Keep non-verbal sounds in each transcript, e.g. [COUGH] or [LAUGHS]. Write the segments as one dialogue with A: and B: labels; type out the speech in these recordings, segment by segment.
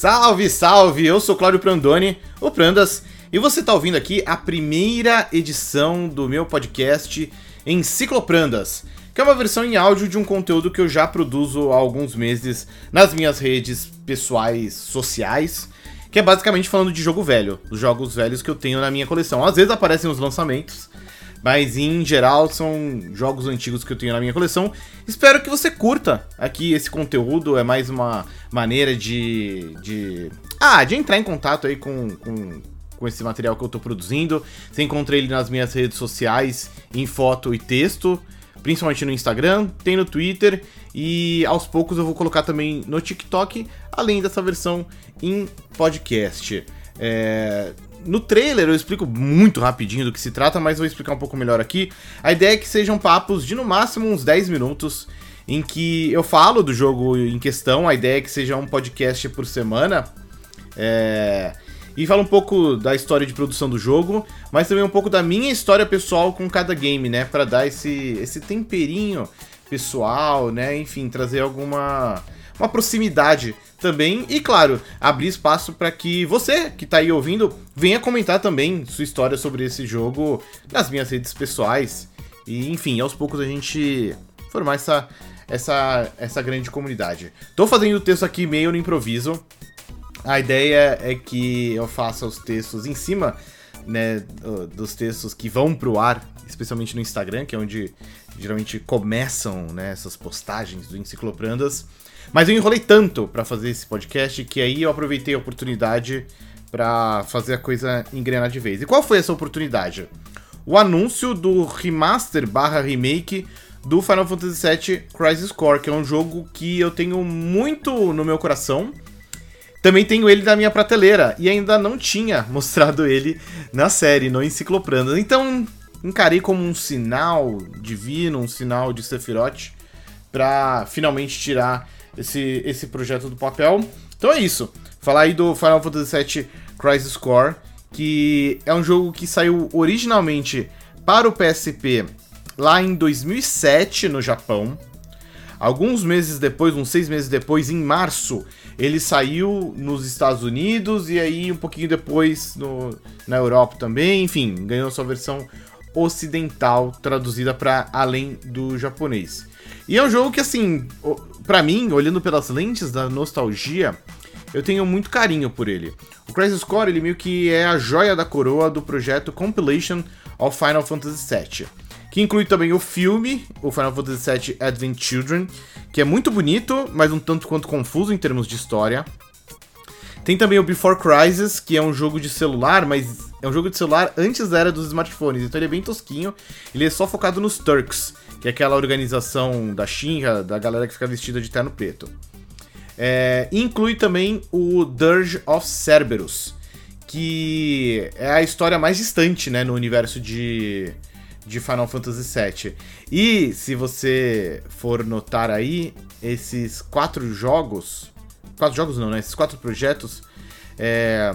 A: Salve, salve! Eu sou Cláudio Prandoni, o Prandas, e você está ouvindo aqui a primeira edição do meu podcast Encicloprandas, que é uma versão em áudio de um conteúdo que eu já produzo há alguns meses nas minhas redes pessoais sociais, que é basicamente falando de jogo velho, os jogos velhos que eu tenho na minha coleção. Às vezes aparecem os lançamentos, mas em geral são jogos antigos que eu tenho na minha coleção. Espero que você curta aqui esse conteúdo, é mais uma maneira de. de ah, de entrar em contato aí com, com, com esse material que eu tô produzindo. Você encontra ele nas minhas redes sociais, em foto e texto, principalmente no Instagram, tem no Twitter e aos poucos eu vou colocar também no TikTok, além dessa versão em podcast. É, no trailer eu explico muito rapidinho do que se trata, mas vou explicar um pouco melhor aqui. A ideia é que sejam papos de no máximo uns 10 minutos em que eu falo do jogo em questão. A ideia é que seja um podcast por semana. É... E falo um pouco da história de produção do jogo, mas também um pouco da minha história pessoal com cada game, né? Para dar esse, esse temperinho pessoal, né? Enfim, trazer alguma uma proximidade também. E claro, abrir espaço para que você que está aí ouvindo venha comentar também sua história sobre esse jogo nas minhas redes pessoais. E enfim, aos poucos a gente formar essa, essa, essa grande comunidade. Tô fazendo o texto aqui meio no improviso. A ideia é que eu faça os textos em cima né, dos textos que vão pro ar, especialmente no Instagram, que é onde geralmente começam né, essas postagens do Encicloprandas. Mas eu enrolei tanto para fazer esse podcast que aí eu aproveitei a oportunidade para fazer a coisa engrenar de vez. E qual foi essa oportunidade? O anúncio do remaster barra remake do Final Fantasy VII Crisis Core, que é um jogo que eu tenho muito no meu coração. Também tenho ele na minha prateleira e ainda não tinha [LAUGHS] mostrado ele na série, no Encicloprandas. Então encarei como um sinal divino, um sinal de Sephiroth, para finalmente tirar esse, esse projeto do papel. Então é isso. Falar aí do Final Fantasy VII Crisis Core, que é um jogo que saiu originalmente para o PSP lá em 2007 no Japão. Alguns meses depois, uns seis meses depois, em março, ele saiu nos Estados Unidos e aí um pouquinho depois no, na Europa também. Enfim, ganhou sua versão ocidental traduzida para além do japonês. E é um jogo que, assim, para mim, olhando pelas lentes da nostalgia, eu tenho muito carinho por ele. O Crisis Core, ele meio que é a joia da coroa do projeto Compilation of Final Fantasy VII, que inclui também o filme, o Final Fantasy VII Advent Children, que é muito bonito, mas um tanto quanto confuso em termos de história. Tem também o Before Crisis, que é um jogo de celular, mas é um jogo de celular antes da era dos smartphones, então ele é bem tosquinho. Ele é só focado nos Turks, que é aquela organização da Shinra, da galera que fica vestida de terno preto. É, inclui também o Dirge of Cerberus, que é a história mais distante né, no universo de, de Final Fantasy VII. E se você for notar aí, esses quatro jogos. Quatro jogos não, né? Esses quatro projetos é,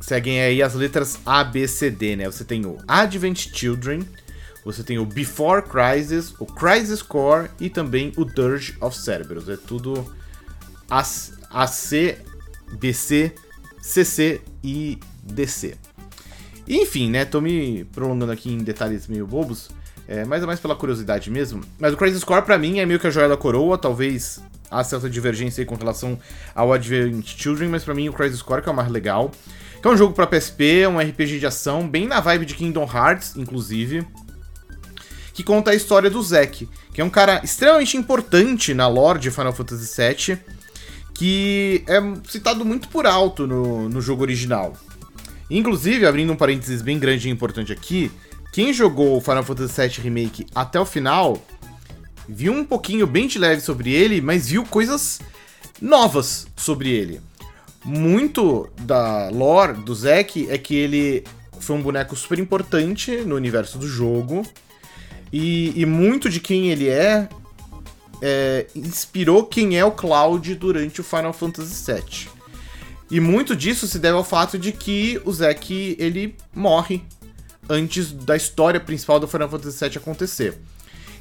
A: seguem aí as letras A, B, C, D, né? Você tem o Advent Children, você tem o Before Crisis, o Crisis Core e também o Dirge of Cerberus. É tudo AC, BC, CC e DC. Enfim, né? Tô me prolongando aqui em detalhes meio bobos, é, mais ou mais pela curiosidade mesmo. Mas o Crisis Core, pra mim, é meio que a joia da coroa. Talvez há certa divergência aí com relação ao Advent Children, mas pra mim o Crisis Core que é o mais legal. Que é um jogo para PSP, um RPG de ação, bem na vibe de Kingdom Hearts, inclusive. Que conta a história do Zack, que é um cara extremamente importante na lore de Final Fantasy VII, que é citado muito por alto no, no jogo original. Inclusive, abrindo um parênteses bem grande e importante aqui, quem jogou Final Fantasy VII Remake até o final viu um pouquinho bem de leve sobre ele, mas viu coisas novas sobre ele muito da lore do Zack é que ele foi um boneco super importante no universo do jogo. E, e muito de quem ele é, é, inspirou quem é o Cloud durante o Final Fantasy VII. E muito disso se deve ao fato de que o Zack ele morre antes da história principal do Final Fantasy VII acontecer.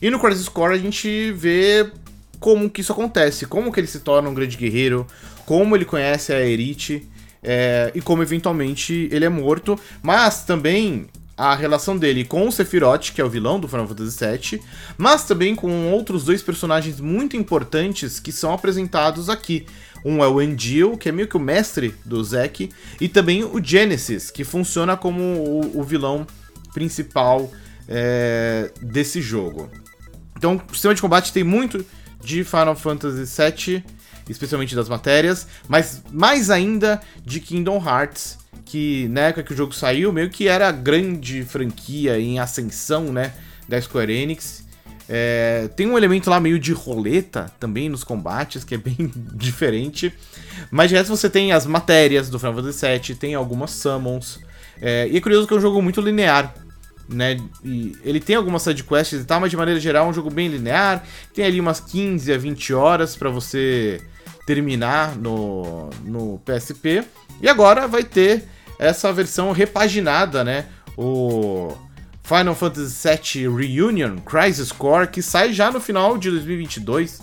A: E no Crisis Core a gente vê como que isso acontece, como que ele se torna um grande guerreiro, como ele conhece a Erite é, e como eventualmente ele é morto, mas também a relação dele com o Sephiroth, que é o vilão do Final Fantasy VII, mas também com outros dois personagens muito importantes que são apresentados aqui. Um é o Endil, que é meio que o mestre do Zack, e também o Genesis, que funciona como o, o vilão principal é, desse jogo. Então, o sistema de combate tem muito de Final Fantasy VII, especialmente das matérias, mas mais ainda de Kingdom Hearts, que na época que o jogo saiu, meio que era a grande franquia em ascensão, né, da Square Enix. É, tem um elemento lá meio de roleta também nos combates, que é bem [LAUGHS] diferente. Mas de resto você tem as matérias do Final Fantasy VII, tem algumas summons. É, e é curioso que é um jogo muito linear né? E ele tem algumas sidequests e tal, mas de maneira geral é um jogo bem linear. Tem ali umas 15 a 20 horas para você terminar no, no PSP. E agora vai ter essa versão repaginada, né? O Final Fantasy VII Reunion Crisis Core, que sai já no final de 2022.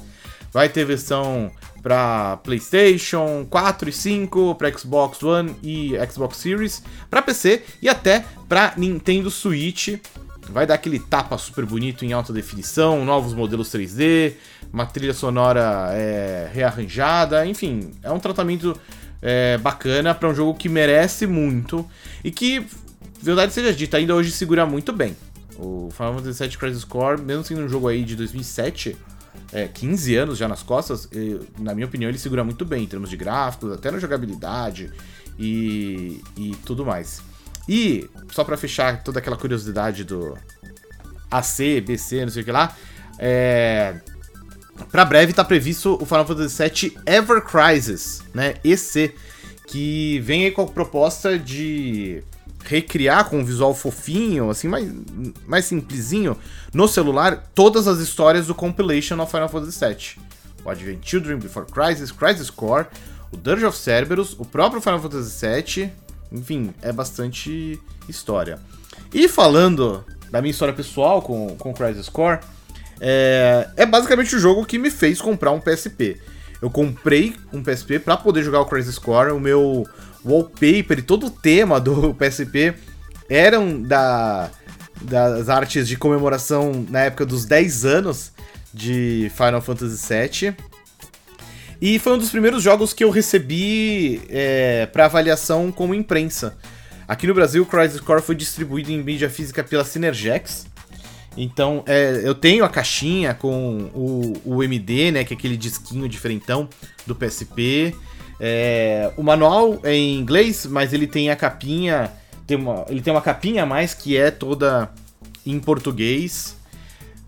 A: Vai ter versão para PlayStation 4 e 5, para Xbox One e Xbox Series, para PC e até para Nintendo Switch. Vai dar aquele tapa super bonito em alta definição, novos modelos 3D, uma trilha sonora é, rearranjada, enfim, é um tratamento é, bacana para um jogo que merece muito e que, verdade seja dita, ainda hoje segura muito bem. O Final Fantasy VII Crisis Core, mesmo sendo um jogo aí de 2007, é, 15 anos já nas costas, na minha opinião, ele segura muito bem em termos de gráficos, até na jogabilidade e, e tudo mais. E, só para fechar toda aquela curiosidade do AC, BC, não sei o que lá, é... Pra breve tá previsto o Final Fantasy VII Ever Crisis, né? EC, que vem aí com a proposta de recriar com um visual fofinho, assim, mais, mais simplesinho, no celular, todas as histórias do compilation of Final Fantasy VII. O Advent Children, Before Crisis, Crisis Core, o Dirge of Cerberus, o próprio Final Fantasy VII, enfim, é bastante história. E falando da minha história pessoal com, com Crisis Core, é, é basicamente o jogo que me fez comprar um PSP. Eu comprei um PSP para poder jogar o Crisis Core, o meu wallpaper e todo o tema do [LAUGHS] PSP eram da, das artes de comemoração na época dos 10 anos de Final Fantasy VII. E foi um dos primeiros jogos que eu recebi é, para avaliação como imprensa. Aqui no Brasil, o Crisis Core foi distribuído em mídia física pela Synergex. Então, é, eu tenho a caixinha com o, o MD, né, que é aquele disquinho diferentão do PSP. É, o manual é em inglês, mas ele tem a capinha. Tem uma, ele tem uma capinha a mais que é toda em português.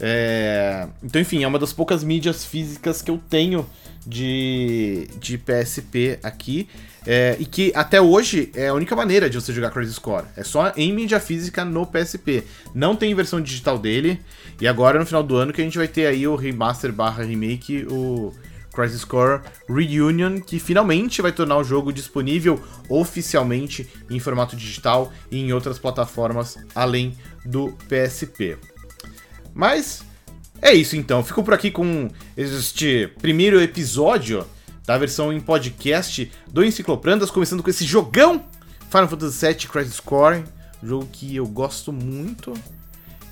A: É, então, enfim, é uma das poucas mídias físicas que eu tenho de, de PSP aqui. É, e que até hoje é a única maneira de você jogar Crisis Core. É só em mídia física no PSP. Não tem versão digital dele. E agora no final do ano que a gente vai ter aí o remaster barra remake, o Crisis Core Reunion, que finalmente vai tornar o jogo disponível oficialmente em formato digital e em outras plataformas além do PSP. Mas é isso então, fico por aqui com este primeiro episódio da versão em podcast do Encicloprandas, começando com esse jogão Final Fantasy VII Crisis Core, um jogo que eu gosto muito.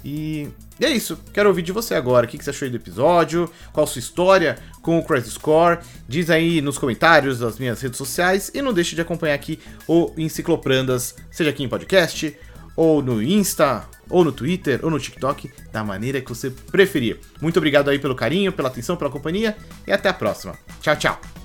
A: E e é isso, quero ouvir de você agora. O que você achou do episódio? Qual sua história com o Crisis Core? Diz aí nos comentários das minhas redes sociais e não deixe de acompanhar aqui o Encicloprandas, seja aqui em podcast, ou no Insta, ou no Twitter, ou no TikTok, da maneira que você preferir. Muito obrigado aí pelo carinho, pela atenção, pela companhia e até a próxima. Tchau, tchau!